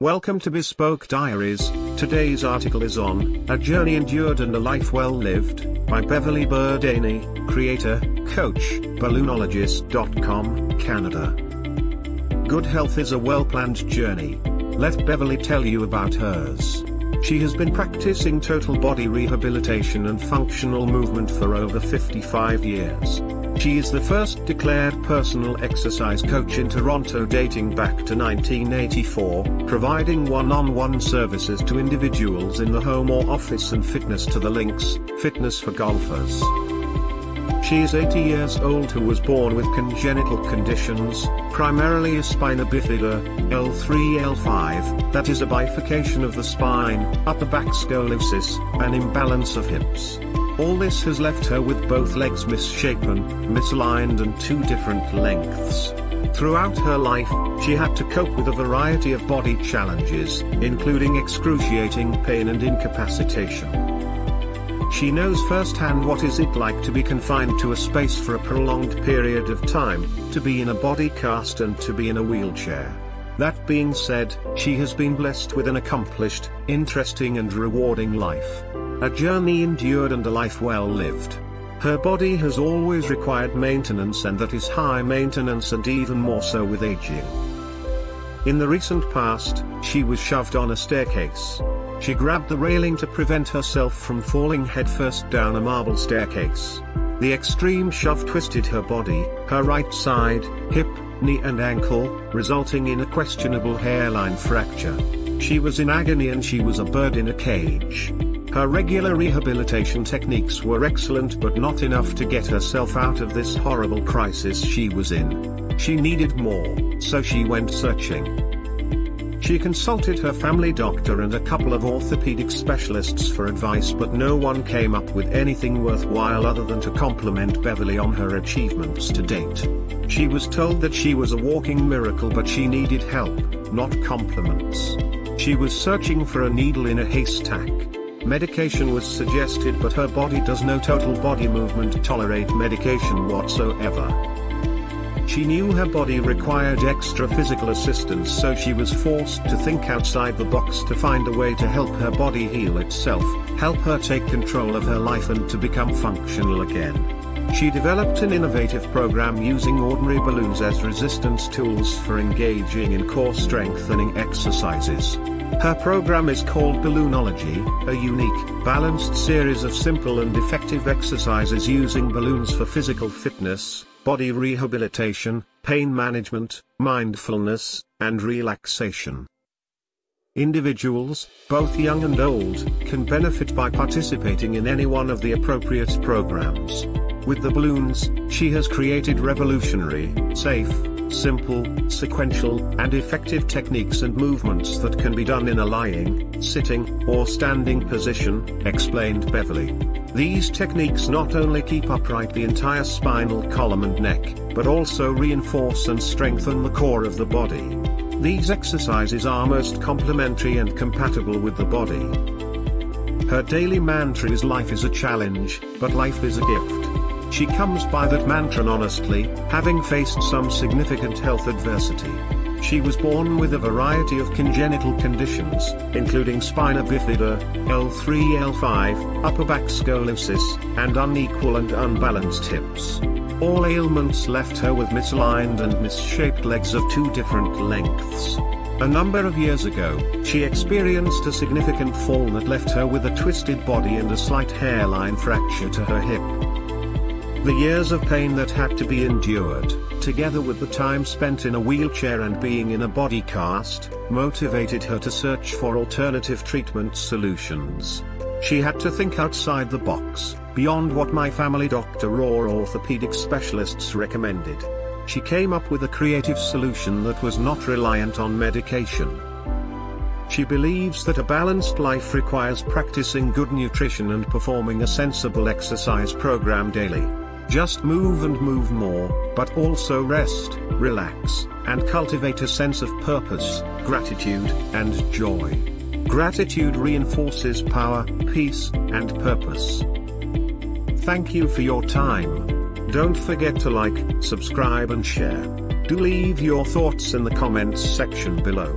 Welcome to Bespoke Diaries. Today's article is on A Journey Endured and a Life Well Lived by Beverly Burdany, creator, coach, balloonologist.com, Canada. Good health is a well planned journey. Let Beverly tell you about hers. She has been practicing total body rehabilitation and functional movement for over 55 years. She is the first declared personal exercise coach in Toronto dating back to 1984, providing one-on-one services to individuals in the home or office and fitness to the links, fitness for golfers. She is 80 years old who was born with congenital conditions, primarily a spina bifida, L3-L5, that is a bifurcation of the spine, upper back scoliosis, an imbalance of hips. All this has left her with both legs misshapen, misaligned and two different lengths. Throughout her life, she had to cope with a variety of body challenges, including excruciating pain and incapacitation. She knows firsthand what is it like to be confined to a space for a prolonged period of time, to be in a body cast and to be in a wheelchair. That being said, she has been blessed with an accomplished, interesting and rewarding life. A journey endured and a life well lived. Her body has always required maintenance and that is high maintenance and even more so with aging. In the recent past, she was shoved on a staircase. She grabbed the railing to prevent herself from falling headfirst down a marble staircase. The extreme shove twisted her body, her right side, hip, knee and ankle, resulting in a questionable hairline fracture. She was in agony and she was a bird in a cage. Her regular rehabilitation techniques were excellent but not enough to get herself out of this horrible crisis she was in. She needed more, so she went searching. She consulted her family doctor and a couple of orthopedic specialists for advice but no one came up with anything worthwhile other than to compliment Beverly on her achievements to date. She was told that she was a walking miracle but she needed help, not compliments. She was searching for a needle in a haystack. Medication was suggested but her body does no total body movement tolerate medication whatsoever. She knew her body required extra physical assistance so she was forced to think outside the box to find a way to help her body heal itself, help her take control of her life and to become functional again. She developed an innovative program using ordinary balloons as resistance tools for engaging in core strengthening exercises. Her program is called Balloonology, a unique, balanced series of simple and effective exercises using balloons for physical fitness, body rehabilitation, pain management, mindfulness, and relaxation. Individuals, both young and old, can benefit by participating in any one of the appropriate programs. With the balloons, she has created revolutionary, safe, simple, sequential, and effective techniques and movements that can be done in a lying, sitting, or standing position, explained Beverly. These techniques not only keep upright the entire spinal column and neck, but also reinforce and strengthen the core of the body. These exercises are most complementary and compatible with the body. Her daily mantra is life is a challenge, but life is a gift. She comes by that mantra honestly, having faced some significant health adversity. She was born with a variety of congenital conditions, including spina bifida, L3 L5, upper back scoliosis, and unequal and unbalanced hips. All ailments left her with misaligned and misshaped legs of two different lengths. A number of years ago, she experienced a significant fall that left her with a twisted body and a slight hairline fracture to her hip. The years of pain that had to be endured, together with the time spent in a wheelchair and being in a body cast, motivated her to search for alternative treatment solutions. She had to think outside the box, beyond what my family doctor or orthopedic specialists recommended. She came up with a creative solution that was not reliant on medication. She believes that a balanced life requires practicing good nutrition and performing a sensible exercise program daily. Just move and move more, but also rest, relax, and cultivate a sense of purpose, gratitude, and joy. Gratitude reinforces power, peace, and purpose. Thank you for your time. Don't forget to like, subscribe and share. Do leave your thoughts in the comments section below.